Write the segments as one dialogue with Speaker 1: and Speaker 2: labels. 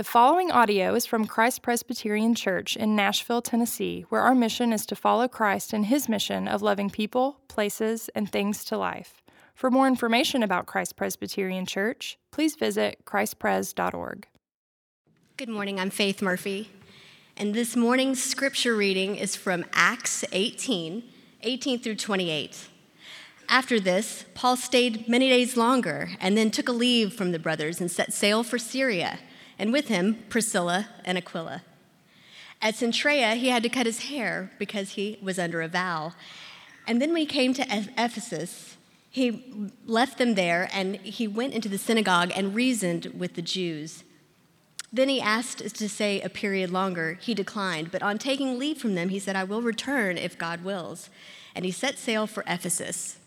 Speaker 1: The following audio is from Christ Presbyterian Church in Nashville, Tennessee, where our mission is to follow Christ in his mission of loving people, places, and things to life. For more information about Christ Presbyterian Church, please visit christpres.org.
Speaker 2: Good morning, I'm Faith Murphy, and this morning's scripture reading is from Acts 18 18 through 28. After this, Paul stayed many days longer and then took a leave from the brothers and set sail for Syria and with him Priscilla and Aquila. At Cenchrea, he had to cut his hair because he was under a vow. And then when he came to Ephesus, he left them there and he went into the synagogue and reasoned with the Jews. Then he asked to stay a period longer. He declined, but on taking leave from them, he said, I will return if God wills. And he set sail for Ephesus.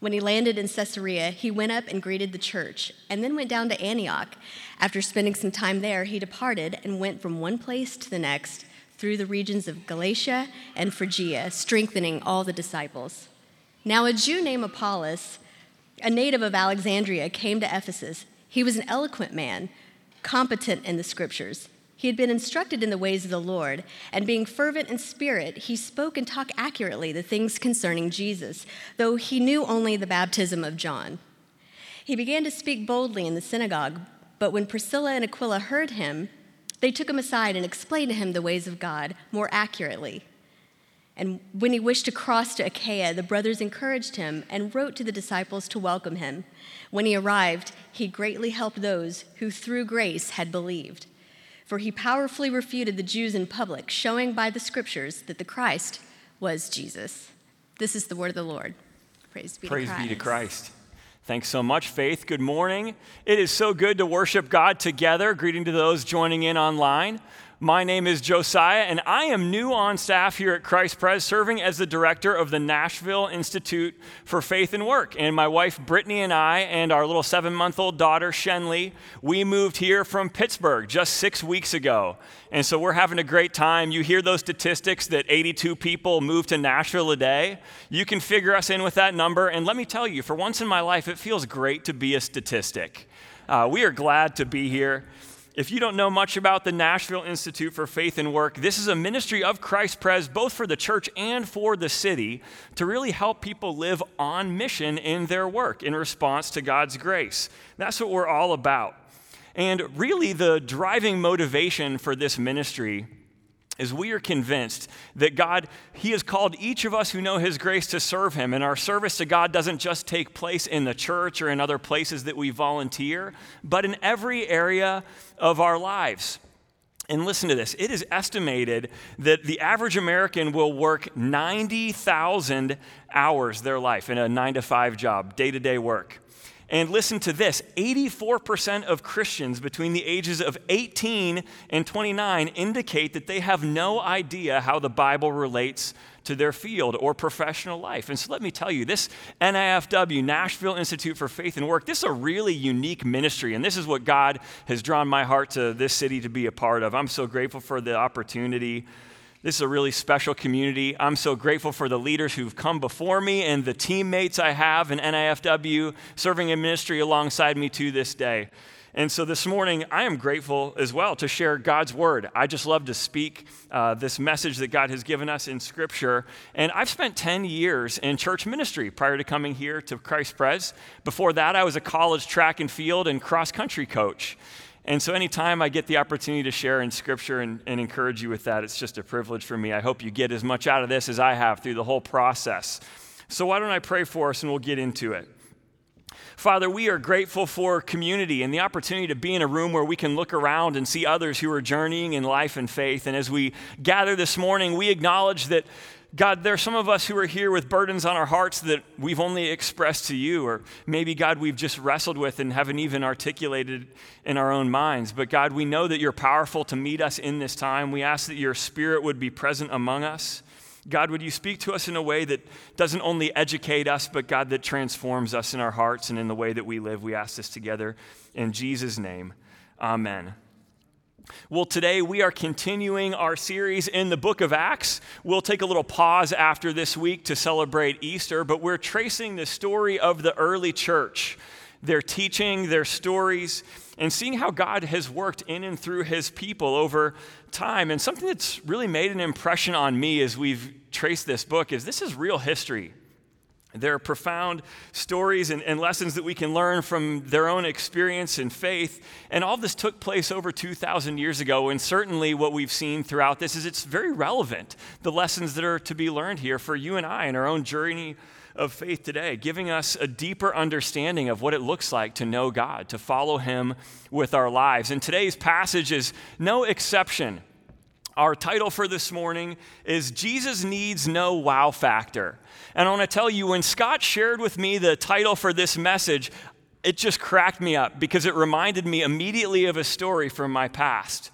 Speaker 2: When he landed in Caesarea, he went up and greeted the church, and then went down to Antioch. After spending some time there, he departed and went from one place to the next through the regions of Galatia and Phrygia, strengthening all the disciples. Now, a Jew named Apollos, a native of Alexandria, came to Ephesus. He was an eloquent man, competent in the scriptures. He had been instructed in the ways of the Lord, and being fervent in spirit, he spoke and talked accurately the things concerning Jesus, though he knew only the baptism of John. He began to speak boldly in the synagogue, but when Priscilla and Aquila heard him, they took him aside and explained to him the ways of God more accurately. And when he wished to cross to Achaia, the brothers encouraged him and wrote to the disciples to welcome him. When he arrived, he greatly helped those who through grace had believed for he powerfully refuted the Jews in public, showing by the scriptures that the Christ was Jesus. This is the word of the Lord. Praise be
Speaker 3: Praise
Speaker 2: to Christ.
Speaker 3: be to Christ. Thanks so much, Faith. Good morning. It is so good to worship God together. Greeting to those joining in online. My name is Josiah, and I am new on staff here at Christ Pres, serving as the director of the Nashville Institute for Faith and Work. And my wife, Brittany, and I, and our little seven month old daughter, Shenley, we moved here from Pittsburgh just six weeks ago. And so we're having a great time. You hear those statistics that 82 people move to Nashville a day. You can figure us in with that number. And let me tell you, for once in my life, it feels great to be a statistic. Uh, we are glad to be here. If you don't know much about the Nashville Institute for Faith and Work, this is a ministry of Christ Pres, both for the church and for the city, to really help people live on mission in their work in response to God's grace. That's what we're all about. And really, the driving motivation for this ministry is we are convinced that God, He has called each of us who know His grace to serve Him. And our service to God doesn't just take place in the church or in other places that we volunteer, but in every area of our lives. And listen to this it is estimated that the average American will work 90,000 hours their life in a nine to five job, day to day work. And listen to this 84% of Christians between the ages of 18 and 29 indicate that they have no idea how the Bible relates to their field or professional life. And so let me tell you, this NIFW, Nashville Institute for Faith and Work, this is a really unique ministry. And this is what God has drawn my heart to this city to be a part of. I'm so grateful for the opportunity. This is a really special community. I'm so grateful for the leaders who've come before me and the teammates I have in NIFW serving in ministry alongside me to this day. And so this morning, I am grateful as well to share God's word. I just love to speak uh, this message that God has given us in Scripture. And I've spent 10 years in church ministry prior to coming here to Christ Pres. Before that, I was a college track and field and cross country coach. And so, anytime I get the opportunity to share in Scripture and, and, encourage you with that, it's just a privilege for me. I hope you get as much out of this as I have through the whole process. So, why don't I pray for us and we'll get into it? Father, we are grateful for community and the opportunity to be in a room where we can look around and see others who are journeying in life and faith. And as we gather this morning, we acknowledge that God, there are some of us who are here with burdens on our hearts that we've only expressed to you, or maybe, God, we've just wrestled with and haven't even articulated in our own minds. But, God, we know that you're powerful to meet us in this time. We ask that your spirit would be present among us. God, would you speak to us in a way that doesn't only educate us, but, God, that transforms us in our hearts and in the way that we live? We ask this together in Jesus' name. Amen. Well, today we are continuing our series in the book of Acts. We'll take a little pause after this week to celebrate Easter, but we're tracing the story of the early church, their teaching, their stories. and seeing how God has worked in and through his people over time. And something that's really made an impression on me as we've traced this book is this is real history. There are profound stories and, and, lessons that we can learn from their own experience and faith. And all this took place over 2,000 years ago. And certainly, what we've seen throughout this is it's very relevant. The lessons that are to be learned here for you and I in our own journey of faith today, giving us a deeper understanding of what it looks like to know God, to follow Him with our lives. And today's passage is no exception. Our title for this morning is Jesus Needs No Wow Factor. And I want to tell you, when Scott shared with me the title for this message, it just cracked me up because it reminded me immediately of a story from my past.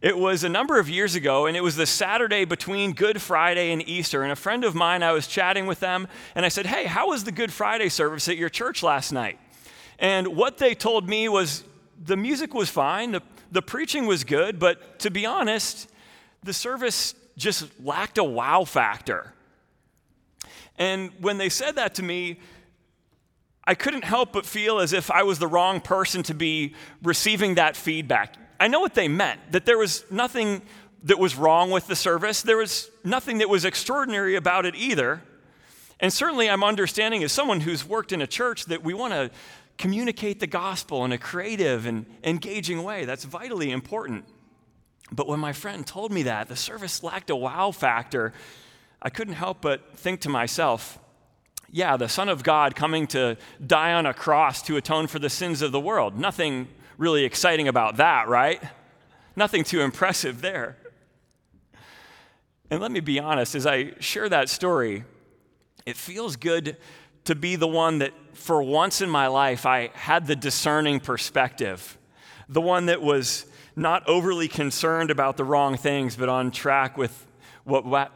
Speaker 3: It was a number of years ago, and it was the Saturday between Good Friday and Easter. And a friend of mine, I was chatting with them, and I said, Hey, how was the Good Friday service at your church last night? And what they told me was the music was fine, the, the preaching was good, but to be honest, the service just lacked a wow factor. And when they said that to me, I couldn't help but feel as if I was the wrong person to be receiving that feedback. I know what they meant, that there was nothing that was wrong with the service, there was nothing that was extraordinary about it either. And certainly, I'm understanding as someone who's worked in a church that we want to communicate the gospel in a creative and engaging way. That's vitally important. But when my friend told me that the service lacked a wow factor, I couldn't help but think to myself, yeah, the Son of God coming to die on a cross to atone for the sins of the world. Nothing really exciting about that, right? Nothing too impressive there. And let me be honest, as I share that story, it feels good to be the one that, for once in my life, I had the discerning perspective, the one that was not overly concerned about the wrong things, but on track with what, what,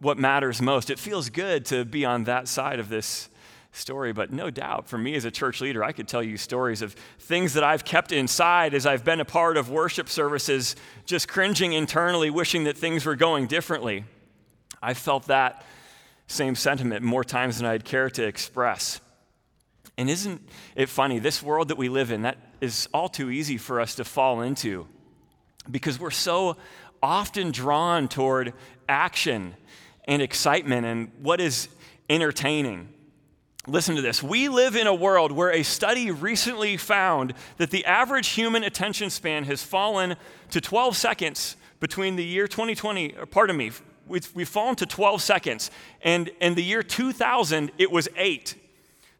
Speaker 3: what matters most. It feels good to be on that side of this story, but no doubt for me as a church leader, I could tell you stories of things that I've kept inside as I've been a part of worship services, just cringing internally, wishing that things were going differently. I felt that same sentiment more times than I'd care to express. And isn't it funny? This world that we live in, that is all too easy for us to fall into because we're so often drawn toward action and excitement and what is entertaining. Listen to this. We live in a world where a study recently found that the average human attention span has fallen to 12 seconds between the year 2020, uh, pardon me, we've, we've fallen to 12 seconds. And in the year 2000, it was eight.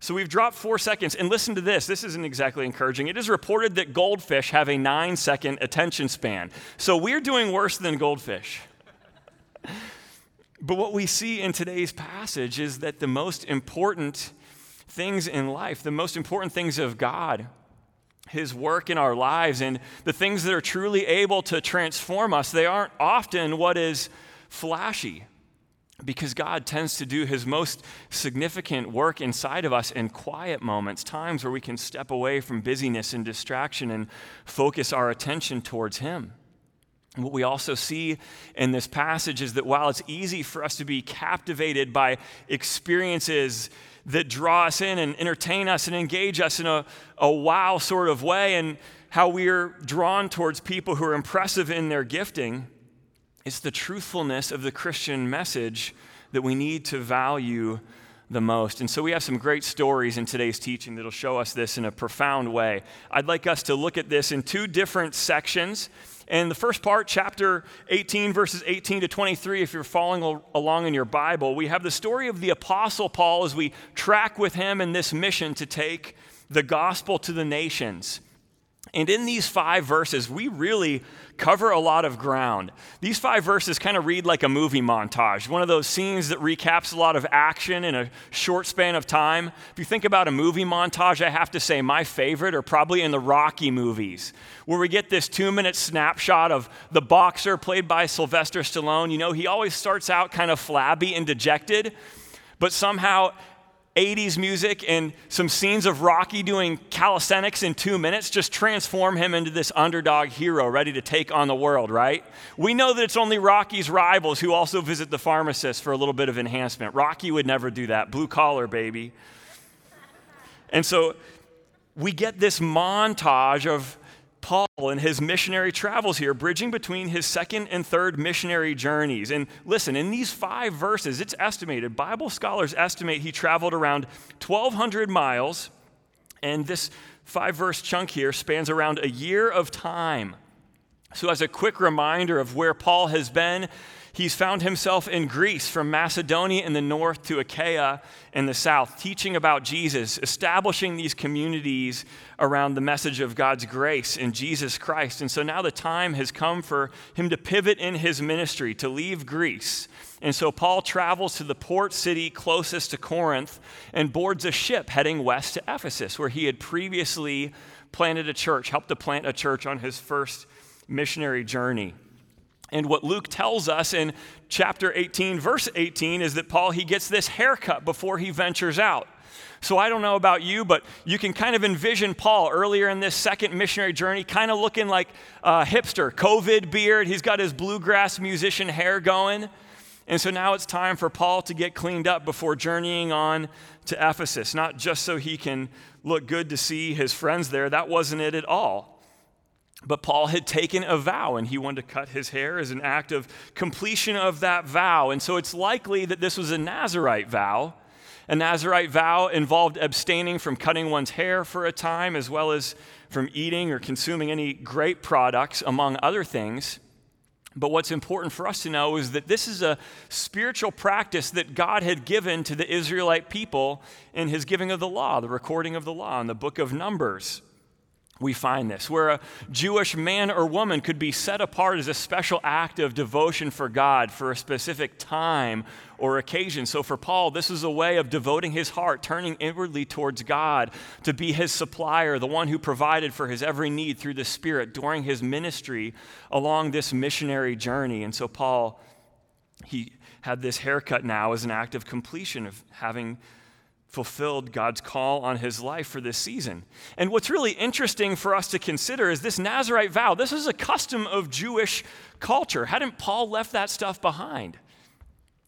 Speaker 3: So we've dropped four seconds. And listen to this this isn't exactly encouraging. It is reported that goldfish have a nine second attention span. So we're doing worse than goldfish. but what we see in today's passage is that the most important things in life, the most important things of God, His work in our lives, and the things that are truly able to transform us, they aren't often what is flashy. Because God tends to do his most significant work inside of us in quiet moments, times where we can step away from busyness and distraction and focus our attention towards him. What we also see in this passage is that while it's easy for us to be captivated by experiences that draw us in and entertain us and engage us in a, a wow sort of way, and how we're drawn towards people who are impressive in their gifting, it's the truthfulness of the Christian message that we need to value the most. And so we have some great stories in today's teaching that'll show us this in a profound way. I'd like us to look at this in two different sections. And the first part, chapter 18, verses 18 to 23, if you're following along in your Bible, we have the story of the Apostle Paul as we track with him in this mission to take the gospel to the nations. And in these five verses, we really cover a lot of ground. These five verses kind of read like a movie montage, one of those scenes that recaps a lot of action in a short span of time. If you think about a movie montage, I have to say my favorite are probably in the Rocky movies, where we get this two minute snapshot of the boxer played by Sylvester Stallone. You know, he always starts out kind of flabby and dejected, but somehow 80s music and some scenes of Rocky doing calisthenics in two minutes just transform him into this underdog hero ready to take on the world, right? We know that it's only Rocky's rivals who also visit the pharmacist for a little bit of enhancement. Rocky would never do that. Blue collar, baby. And so we get this montage of Paul and his missionary travels here, bridging between his second and third missionary journeys. And listen, in these five verses, it's estimated, Bible scholars estimate he traveled around 1,200 miles, and this five verse chunk here spans around a year of time. So, as a quick reminder of where Paul has been, he's found himself in Greece from Macedonia in the north to Achaia in the south, teaching about Jesus, establishing these communities around the message of God's grace in Jesus Christ. And so now the time has come for him to pivot in his ministry, to leave Greece. And so Paul travels to the port city closest to Corinth and boards a ship heading west to Ephesus, where he had previously planted a church, helped to plant a church on his first missionary journey. And what Luke tells us in chapter 18, verse 18, is that Paul, he gets this haircut before he ventures out. So I don't know about you, but you can kind of envision Paul earlier in this second missionary journey, kind of looking like a hipster, COVID beard. He's got his bluegrass musician hair going. And so now it's time for Paul to get cleaned up before journeying on to Ephesus, not just so he can look good to see his friends there. That wasn't it at all. But Paul had taken a vow and he wanted to cut his hair as an act of completion of that vow. And so it's likely that this was a Nazarite vow. A Nazarite vow involved abstaining from cutting one's hair for a time, as well as from eating or consuming any grape products, among other things. But what's important for us to know is that this is a spiritual practice that God had given to the Israelite people in his giving of the law, the recording of the law in the book of Numbers we find this, where a Jewish man or woman could be set apart as a special act of devotion for God for a specific time or occasion. So for Paul, this is a way of devoting his heart, turning inwardly towards God to be his supplier, the one who provided for his every need through the Spirit during his ministry along this missionary journey. And so Paul, he had this haircut now as an act of completion of having fulfilled God's call on his life for this season. And what's really interesting for us to consider is this Nazarite vow. This is a custom of Jewish culture. Hadn't Paul left that stuff behind?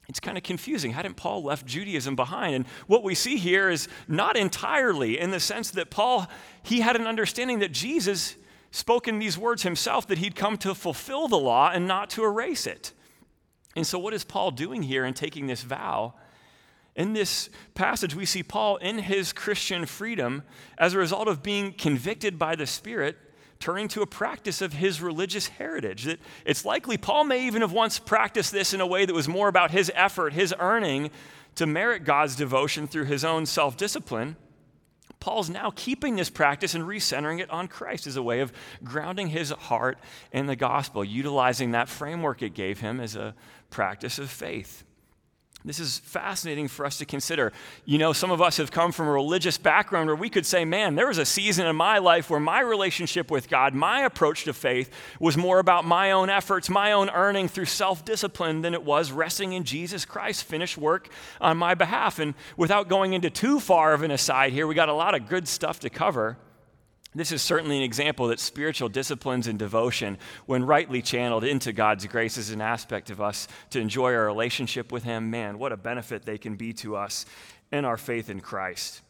Speaker 3: It's kind of confusing. Hadn't Paul left Judaism behind? And what we see here is not entirely in the sense that Paul, he had an understanding that Jesus spoke in these words himself that he'd come to fulfill the law and not to erase it. And so, what is Paul doing here in taking this vow? In this passage, we see Paul in his Christian freedom as a result of being convicted by the Spirit, turning to a practice of his religious heritage. That it's likely Paul may even have once practiced this in a way that was more about his effort, his earning to merit God's devotion through his own self discipline. Paul's now keeping this practice and recentering it on Christ as a way of grounding his heart in the gospel, utilizing that framework it gave him as a practice of faith. This is fascinating for us to consider. You know, some of us have come from a religious background where we could say, man, there was a season in my life where my relationship with God, my approach to faith, was more about my own efforts, my own earning through self discipline than it was resting in Jesus Christ's finished work on my behalf. And without going into too far of an aside here, we got a lot of good stuff to cover. This is certainly an example that spiritual disciplines and devotion, when rightly channeled into God's grace, is an aspect of us to enjoy our relationship with Him. Man, what a benefit they can be to us in our faith in Christ.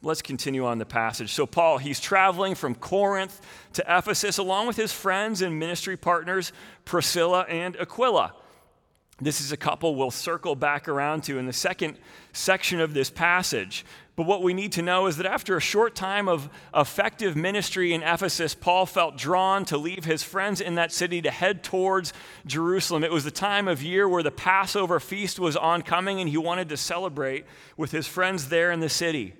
Speaker 3: Let's continue on the passage. So, Paul, he's traveling from Corinth to Ephesus along with his friends and ministry partners, Priscilla and Aquila. This is a couple we'll circle back around to in the second section of this passage. But what we need to know is that after a short time of effective ministry in Ephesus, Paul felt drawn to leave his friends in that city to head towards Jerusalem. It was the time of year where the Passover feast was oncoming, and he wanted to celebrate with his friends there in the city.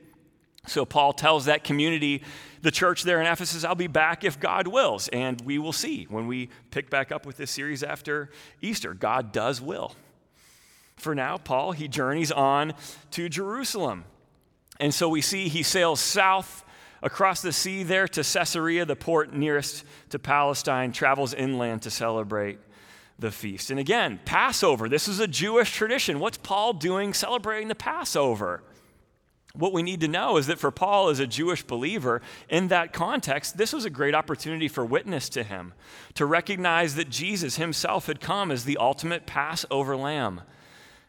Speaker 3: So Paul tells that community, the church there in Ephesus, I'll be back if God wills. And we will see when we pick back up with this series after Easter. God does will. For now, Paul, he journeys on to Jerusalem. And so we see he sails south across the sea there to Caesarea, the port nearest to Palestine, travels inland to celebrate the feast. And again, Passover. This is a Jewish tradition. What's Paul doing celebrating the Passover? What we need to know is that for Paul, as a Jewish believer, in that context, this was a great opportunity for witness to him, to recognize that Jesus himself had come as the ultimate Passover lamb,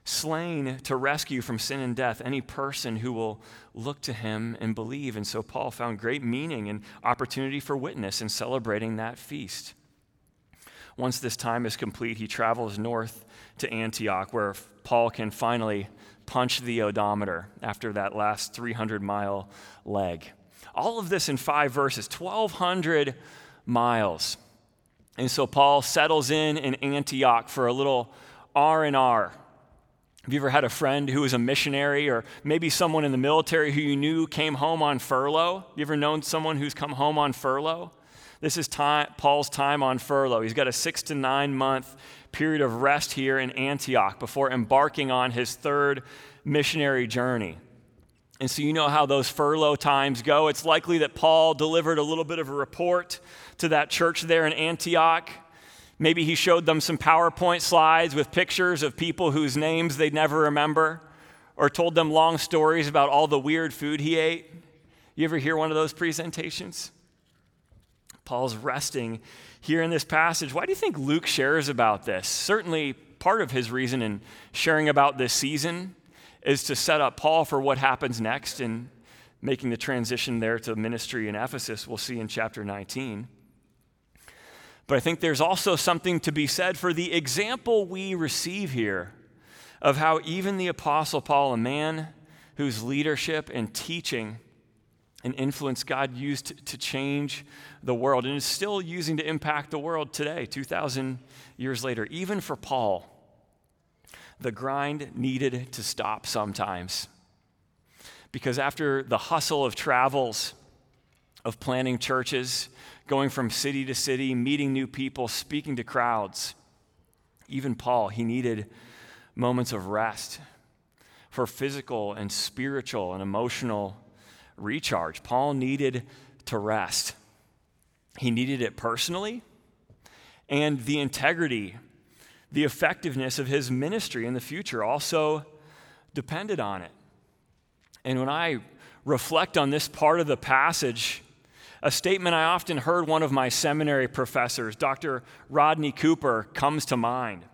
Speaker 3: slain to rescue from sin and death any person who will look to him and believe. And so Paul found great meaning and opportunity for witness in celebrating that feast. Once this time is complete, he travels north to Antioch, where Paul can finally punch the odometer after that last 300 mile leg. All of this in five verses, 1,200 miles. And so Paul settles in in Antioch for a little R&R have you ever had a friend who was a missionary or maybe someone in the military who you knew came home on furlough? You ever known someone who's come home on furlough? This is time, Paul's time on furlough. He's got a six to nine month period of rest here in Antioch before embarking on his third missionary journey. And so you know how those furlough times go. It's likely that Paul delivered a little bit of a report to that church there in Antioch. Maybe he showed them some PowerPoint slides with pictures of people whose names they'd never remember, or told them long stories about all the weird food he ate. You ever hear one of those presentations? Paul's resting here in this passage. Why do you think Luke shares about this? Certainly, part of his reason in sharing about this season is to set up Paul for what happens next in making the transition there to ministry in Ephesus, we'll see in chapter 19. But I think there's also something to be said for the example we receive here of how even the Apostle Paul, a man whose leadership and teaching and influence God used to change the world and is still using to impact the world today, 2,000 years later, even for Paul, the grind needed to stop sometimes. Because after the hustle of travels, of planning churches, going from city to city, meeting new people, speaking to crowds. Even Paul, he needed moments of rest for physical and spiritual and emotional recharge. Paul needed to rest. He needed it personally, and the integrity, the effectiveness of his ministry in the future also depended on it. And when I reflect on this part of the passage, a statement I often heard one of my seminary professors, Dr. Rodney Cooper, comes to mind.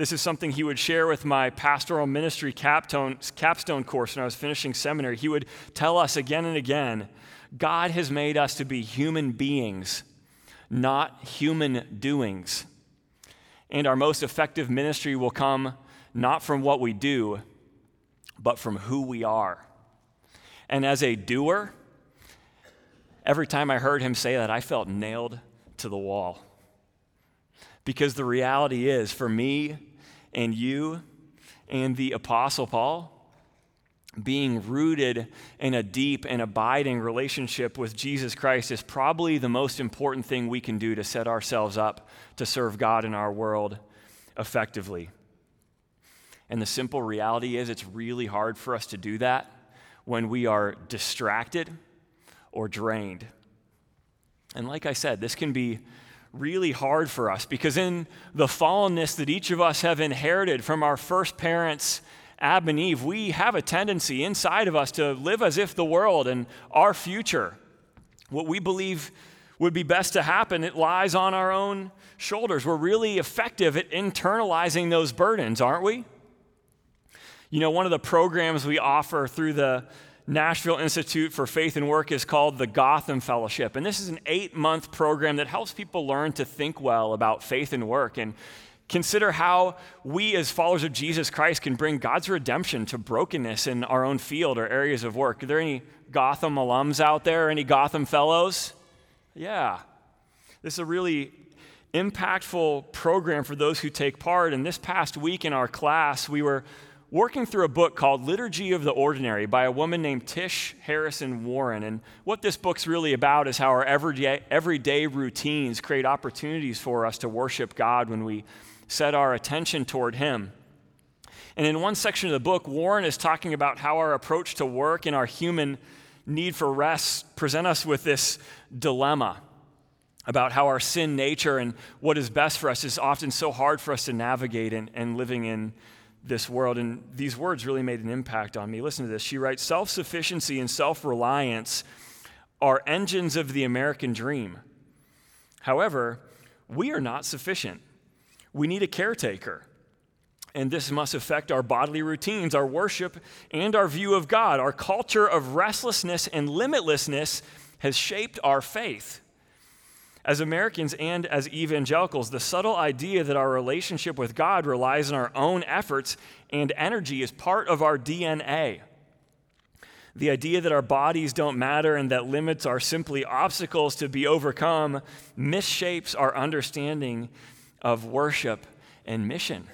Speaker 3: This is something he would share with my pastoral ministry capstone capstone course when I was finishing seminary. He would tell us again and again God has made us to be human beings, not human doings. And our most effective ministry will come not from what we do, but from who we are. And as a doer, Every time I heard him say that, I felt nailed to the wall. Because the reality is, for me and you and the Apostle Paul, being rooted in a deep and abiding relationship with Jesus Christ is probably the most important thing we can do to set ourselves up to serve God in our world effectively. And the simple reality is, it's really hard for us to do that when we are distracted or drained. And like I said, this can be really hard for us because in the fallenness that each of us have inherited from our first parents, Adam and Eve, we have a tendency inside of us to live as if the world and our future, what we believe would be best to happen, it lies on our own shoulders. We're really effective at internalizing those burdens, aren't we? You know, one of the programs we offer through the Nashville Institute for Faith and Work is called the Gotham Fellowship. And this is an eight month program that helps people learn to think well about faith and work and consider how we, as followers of Jesus Christ, can bring God's redemption to brokenness in our own field or areas of work. Are there any Gotham alums out there? Any Gotham fellows? Yeah. This is a really impactful program for those who take part. And this past week in our class, we were working through a book called Liturgy of the Ordinary by a woman named Tish Harrison Warren. And what this book's really about is how our everyday, everyday routines create opportunities for us to worship God when we set our attention toward Him. And in one section of the book, Warren is talking about how our approach to work and our human need for rest present us with this dilemma about how our sin nature and what is best for us is often so hard for us to navigate and, living in this world. And these words really made an impact on me. Listen to this. She writes Self sufficiency and self reliance are engines of the American dream. However, we are not sufficient. We need a caretaker. And this must affect our bodily routines, our worship, and our view of God. Our culture of restlessness and limitlessness has shaped our faith. As Americans and as evangelicals, the subtle idea that our relationship with God relies on our own efforts and energy is part of our DNA. The idea that our bodies don't matter and that limits are simply obstacles to be overcome misshapes our understanding of worship and mission.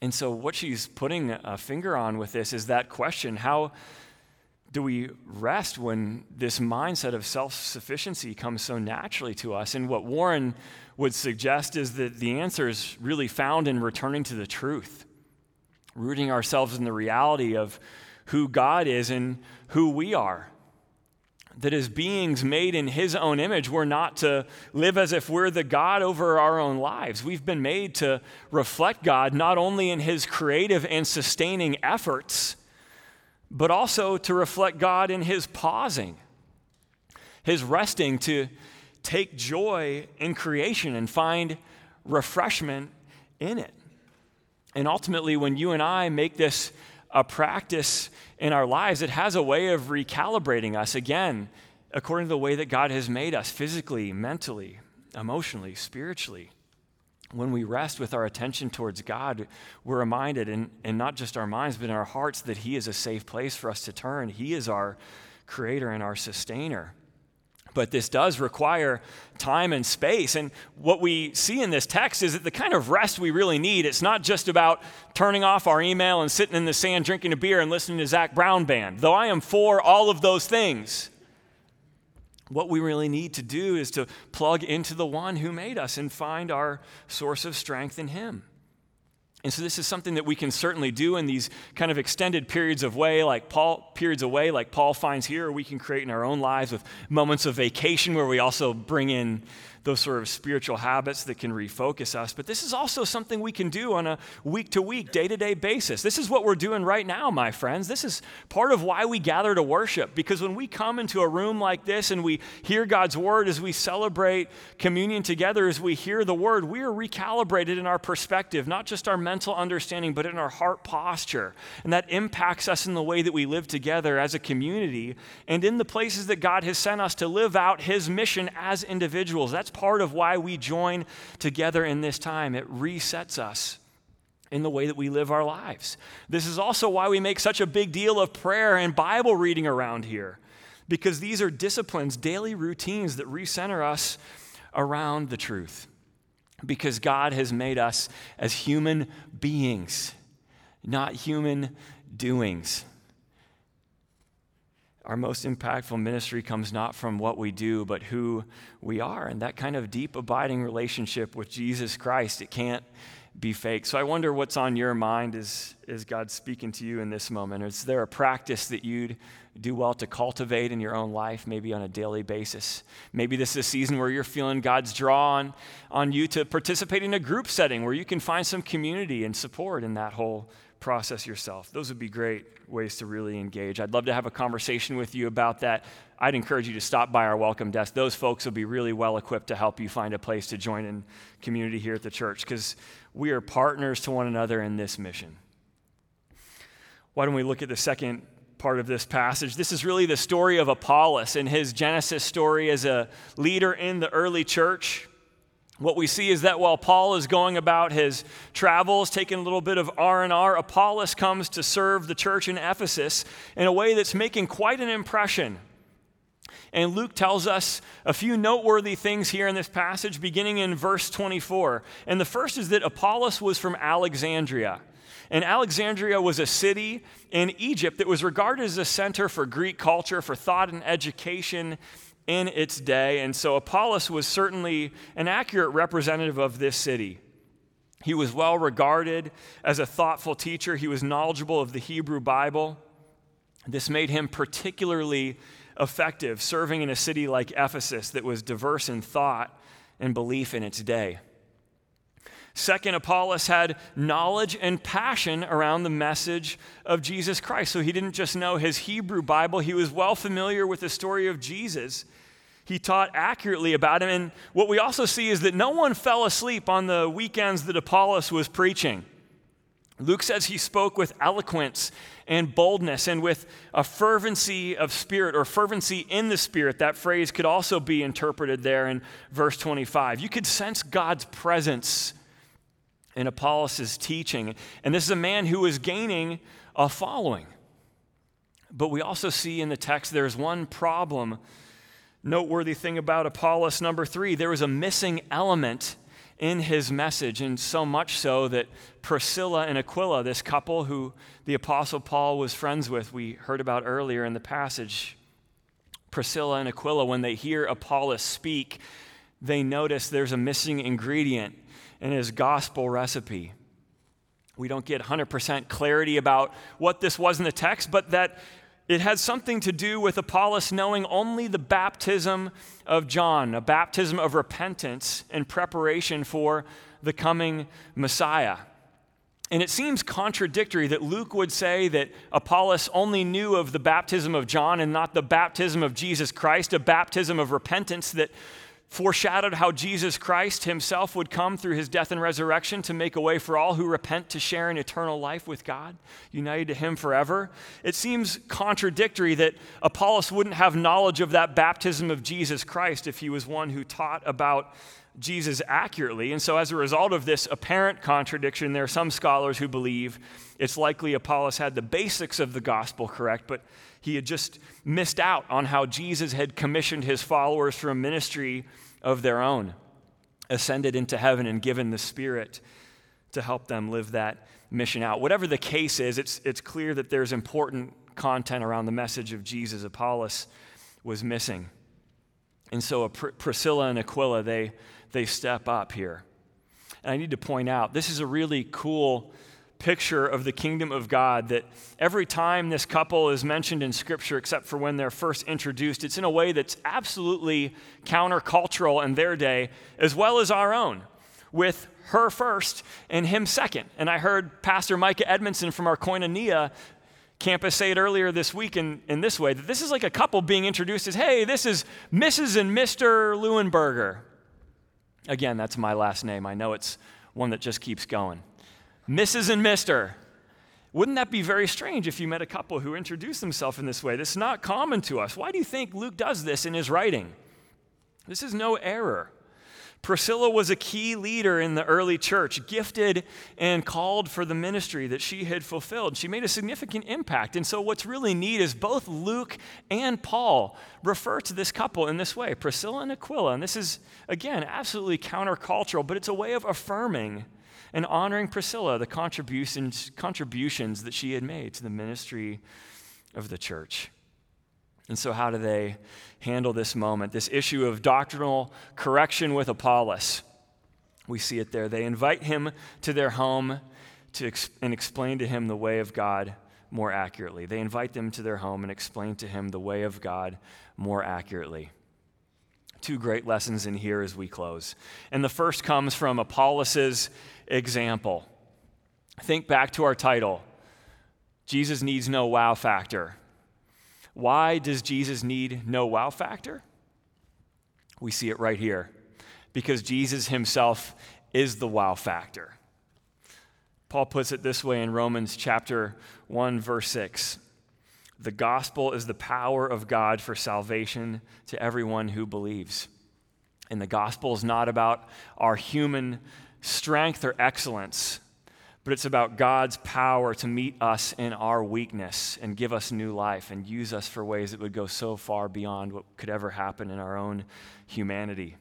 Speaker 3: And so, what she's putting a finger on with this is that question how do we rest when this mindset of self sufficiency comes so naturally to us? And what Warren would suggest is that the answer is really found in returning to the truth, rooting ourselves in the reality of who God is and who we are. That as beings made in His own image, we're not to live as if we're the God over our own lives. We've been made to reflect God not only in His creative and sustaining efforts, but also to reflect God in His pausing, His resting, to take joy in creation and find refreshment in it. And ultimately, when you and I make this a practice in our lives, it has a way of recalibrating us again, according to the way that God has made us physically, mentally, emotionally, spiritually. When we rest with our attention towards God, we're reminded, and, not just our minds, but in our hearts, that He is a safe place for us to turn. He is our creator and our sustainer. But this does require time and space. And what we see in this text is that the kind of rest we really need, it's not just about turning off our email and sitting in the sand drinking a beer and listening to Zac Brown Band, though I am for all of those things. What we really need to do is to plug into the one who made us and find our source of strength in him. And so this is something that we can certainly do in these kind of extended periods of way, like Paul periods away, like Paul finds here, or we can create in our own lives with moments of vacation where we also bring in those sort of spiritual habits that can refocus us. But this is also something we can do on a week to week, day to day basis. This is what we're doing right now, my friends. This is part of why we gather to worship. Because when we come into a room like this and we hear God's word as we celebrate communion together, as we hear the word, we are recalibrated in our perspective, not just our mental understanding, but in our heart posture. And that impacts us in the way that we live together as a community and in the places that God has sent us to live out his mission as individuals. That's part of why we join together in this time. It resets us in the way that we live our lives. This is also why we make such a big deal of prayer and Bible reading around here, because these are disciplines, daily routines that recenter us around the truth. Because God has made us as human beings, not human doings our most impactful ministry comes not from what we do, but who we are. And that kind of deep, abiding relationship with Jesus Christ, it can't be fake. So I wonder what's on your mind as, as God's speaking to you in this moment. Is there a practice that you'd do well to cultivate in your own life, maybe on a daily basis? Maybe this is a season where you're feeling God's draw on, on you to participate in a group setting where you can find some community and support in that whole process yourself. Those would be great ways to really engage. I'd love to have a conversation with you about that. I'd encourage you to stop by our welcome desk. Those folks will be really well equipped to help you find a place to join in community here at the church because we are partners to one another in this mission. Why don't we look at the second part of this passage? This is really the story of Apollos and his Genesis story as a leader in the early church what we see is that while Paul is going about his travels, taking a little bit of R&R, Apollos comes to serve the church in Ephesus in a way that's making quite an impression. And Luke tells us a few noteworthy things here in this passage, beginning in verse 24. And the first is that Apollos was from Alexandria. And Alexandria was a city in Egypt that was regarded as a center for Greek culture, for thought and education in its day. And so Apollos was certainly an accurate representative of this city. He was well regarded as a thoughtful teacher, he was knowledgeable of the Hebrew Bible. This made him particularly effective serving in a city like Ephesus that was diverse in thought and belief in its day. Second, Apollos had knowledge and passion around the message of Jesus Christ. So he didn't just know his Hebrew Bible, he was well familiar with the story of Jesus he taught accurately about him. And what we also see is that no one fell asleep on the weekends that Apollos was preaching. Luke says he spoke with eloquence and boldness and with a fervency of spirit or fervency in the spirit. That phrase could also be interpreted there in verse 25. You could sense God's presence in Apollos' teaching. And this is a man who is gaining a following. But we also see in the text there's one problem, noteworthy thing about Apollos number three. There was a missing element in his message, and so much so that Priscilla and Aquila, this couple who the Apostle Paul was friends with, we heard about earlier in the passage, Priscilla and Aquila, when they hear Apollos speak, they notice there's a missing ingredient in his gospel recipe. We don't get 100% clarity about what this was in the text, but that it had something to do with Apollos knowing only the baptism of John, a baptism of repentance in preparation for the coming Messiah. And it seems contradictory that Luke would say that Apollos only knew of the baptism of John and not the baptism of Jesus Christ, a baptism of repentance that foreshadowed how Jesus Christ himself would come through his death and resurrection to make a way for all who repent to share in eternal life with God, united to him forever. It seems contradictory that Apollos wouldn't have knowledge of that baptism of Jesus Christ if he was one who taught about Jesus accurately. And so, as a result of this apparent contradiction, there are some scholars who believe it's likely Apollos had the basics of the gospel correct, but he had just missed out on how Jesus had commissioned his followers for a ministry of their own, ascended into heaven and given the Spirit to help them live that mission out. Whatever the case is, it's, it's clear that there's important content around the message of Jesus. Apollos was missing. And so Pr- Priscilla and Aquila, they, they step up here. And I need to point out this is a really cool picture of the kingdom of God that every time this couple is mentioned in Scripture, except for when they're first introduced, it's in a way that's absolutely countercultural in their day, as well as our own, with her first and him second. And I heard Pastor Micah Edmondson from our Koinonia campus say it earlier this week in, in this way that this is like a couple being introduced as, hey, this is Mrs. and Mr. Leuenberger. Again, that's my last name. I know it's one that just keeps going. Mrs. and Mr. Wouldn't that be very strange if you met a couple who introduced themselves in this way? This is not common to us. Why do you think Luke does this in his writing? This is no error. Priscilla was a key leader in the early church, gifted and called for the ministry that she had fulfilled. She made a significant impact. And so, what's really neat is both Luke and Paul refer to this couple in this way Priscilla and Aquila. And this is, again, absolutely countercultural, but it's a way of affirming and honoring Priscilla, the contributions, contributions that she had made to the ministry of the church. And so, how do they handle this moment, this issue of doctrinal correction with Apollos? We see it there. They invite him to their home to ex- and explain to him the way of God more accurately. They invite them to their home and explain to him the way of God more accurately. Two great lessons in here as we close. And the first comes from Apollos' example. Think back to our title Jesus needs no wow factor. Why does Jesus need no wow factor? We see it right here. Because Jesus himself is the wow factor. Paul puts it this way in Romans chapter 1 verse 6. The gospel is the power of God for salvation to everyone who believes. And the gospel is not about our human strength or excellence, but it's about God's power to meet us in our weakness and give us new life and use us for ways that would go so far beyond what could ever happen in our own humanity.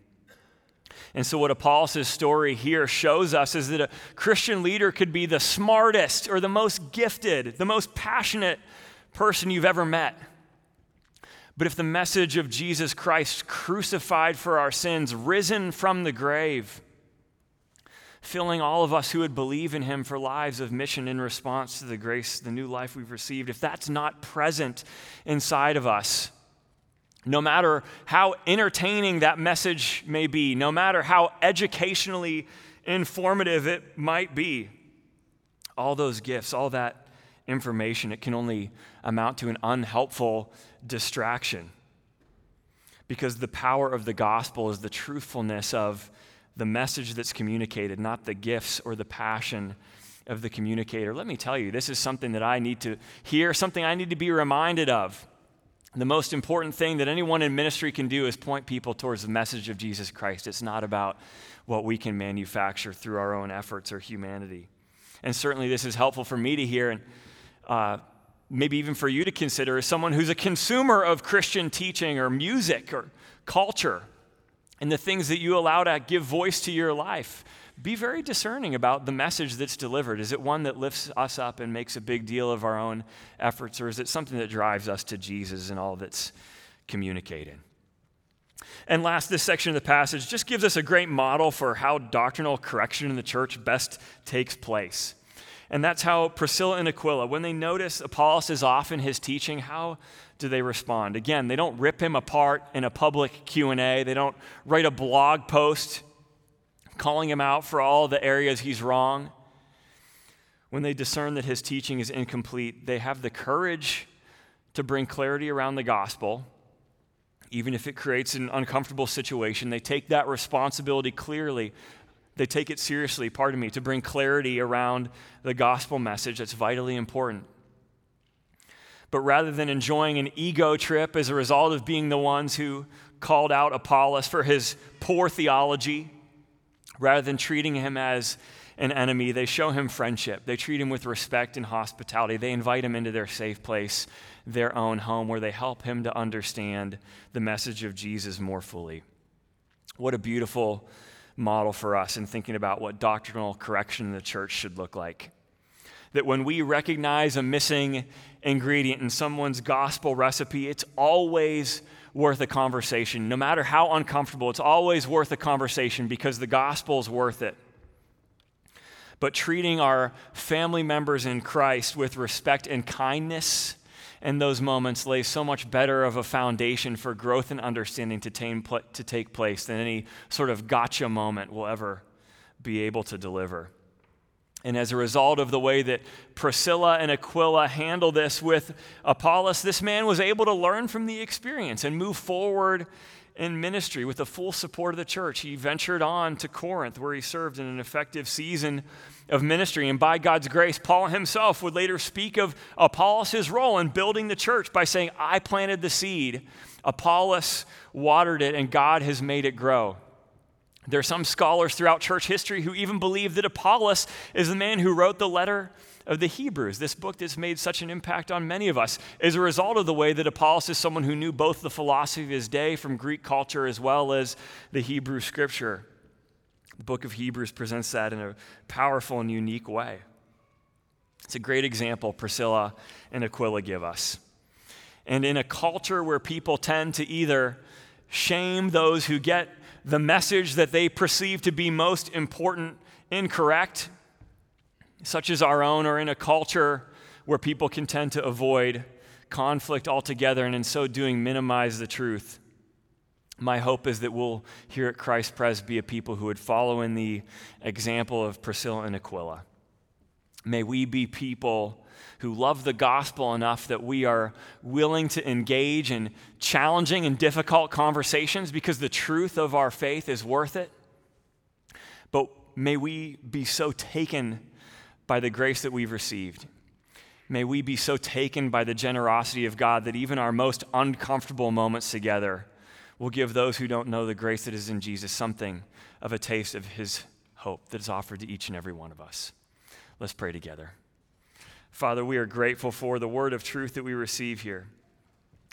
Speaker 3: And so, what Apollos' story here shows us is that a Christian leader could be the smartest or the most gifted, the most passionate person you've ever met. But if the message of Jesus Christ crucified for our sins, risen from the grave, filling all of us who would believe in him for lives of mission in response to the grace, the new life we've received, if that's not present inside of us, no matter how entertaining that message may be, no matter how educationally informative it might be, all those gifts, all that information, it can only amount to an unhelpful distraction. Because the power of the gospel is the truthfulness of the message that's communicated, not the gifts or the passion of the communicator. Let me tell you, this is something that I need to hear, something I need to be reminded of. The most important thing that anyone in ministry can do is point people towards the message of Jesus Christ. It's not about what we can manufacture through our own efforts or humanity. And certainly, this is helpful for me to hear, and uh, maybe even for you to consider as someone who's a consumer of Christian teaching or music or culture and the things that you allow to give voice to your life be very discerning about the message that's delivered. Is it one that lifts us up and makes a big deal of our own efforts, or is it something that drives us to Jesus and all that's communicated? And last, this section of the passage just gives us a great model for how doctrinal correction in the church best takes place. And that's how Priscilla and Aquila, when they notice Apollos is off in his teaching, how do they respond? Again, they don't rip him apart in a public Q&A. They don't write a blog post calling him out for all the areas he's wrong. When they discern that his teaching is incomplete, they have the courage to bring clarity around the gospel, even if it creates an uncomfortable situation. They take that responsibility clearly. They take it seriously, pardon me, to bring clarity around the gospel message that's vitally important. But rather than enjoying an ego trip as a result of being the ones who called out Apollos for his poor theology, Rather than treating him as an enemy, they show him friendship. They treat him with respect and hospitality. They invite him into their safe place, their own home, where they help him to understand the message of Jesus more fully. What a beautiful model for us in thinking about what doctrinal correction in the church should look like. That when we recognize a missing ingredient in someone's gospel recipe, it's always worth a conversation. No matter how uncomfortable, it's always worth a conversation because the gospel is worth it. But treating our family members in Christ with respect and kindness in those moments lays so much better of a foundation for growth and understanding to, to take place than any sort of gotcha moment will ever be able to deliver. And as a result of the way that Priscilla and Aquila handle this with Apollos, this man was able to learn from the experience and move forward in ministry with the full support of the church. He ventured on to Corinth, where he served in an effective season of ministry. And by God's grace, Paul himself would later speak of Apollos' role in building the church by saying, I planted the seed, Apollos watered it, and God has made it grow. There are some scholars throughout church history who even believe that Apollos is the man who wrote the letter of the Hebrews, this book that's made such an impact on many of us, as a result of the way that Apollos is someone who knew both the philosophy of his day from Greek culture as well as the Hebrew scripture. The book of Hebrews presents that in a powerful and unique way. It's a great example Priscilla and Aquila give us. And in a culture where people tend to either shame those who get the message that they perceive to be most important incorrect, such as our own, or in a culture where people can tend to avoid conflict altogether and in so doing minimize the truth. My hope is that we'll here at Christ Pres be a people who would follow in the example of Priscilla and Aquila. May we be people who love the gospel enough that we are willing to engage in challenging and difficult conversations because the truth of our faith is worth it. But may we be so taken by the grace that we've received. May we be so taken by the generosity of God that even our most uncomfortable moments together will give those who don't know the grace that is in Jesus something of a taste of his hope that is offered to each and every one of us. Let's pray together. Father, we are grateful for the word of truth that we receive here.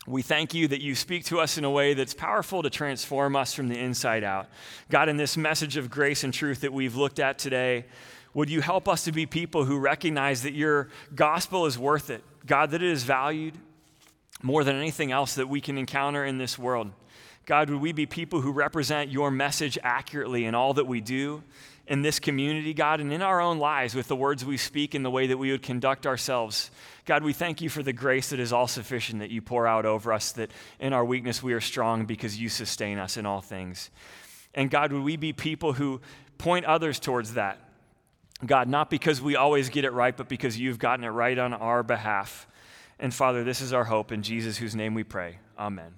Speaker 3: We thank you that you speak to us in a way that's powerful to transform us from the inside out. God, in this message of grace and truth that we've looked at today, would you help us to be people who recognize that your gospel is worth it? God, that it is valued more than anything else that we can encounter in this world. God, would we be people who represent your message accurately in all that we do in this community, God, and in our own lives with the words we speak and the way that we would conduct ourselves. God, we thank you for the grace that is all sufficient that you pour out over us, that in our weakness we are strong because you sustain us in all things. And God, would we be people who point others towards that? God, not because we always get it right, but because you've gotten it right on our behalf. And Father, this is our hope in Jesus, whose name we pray. Amen.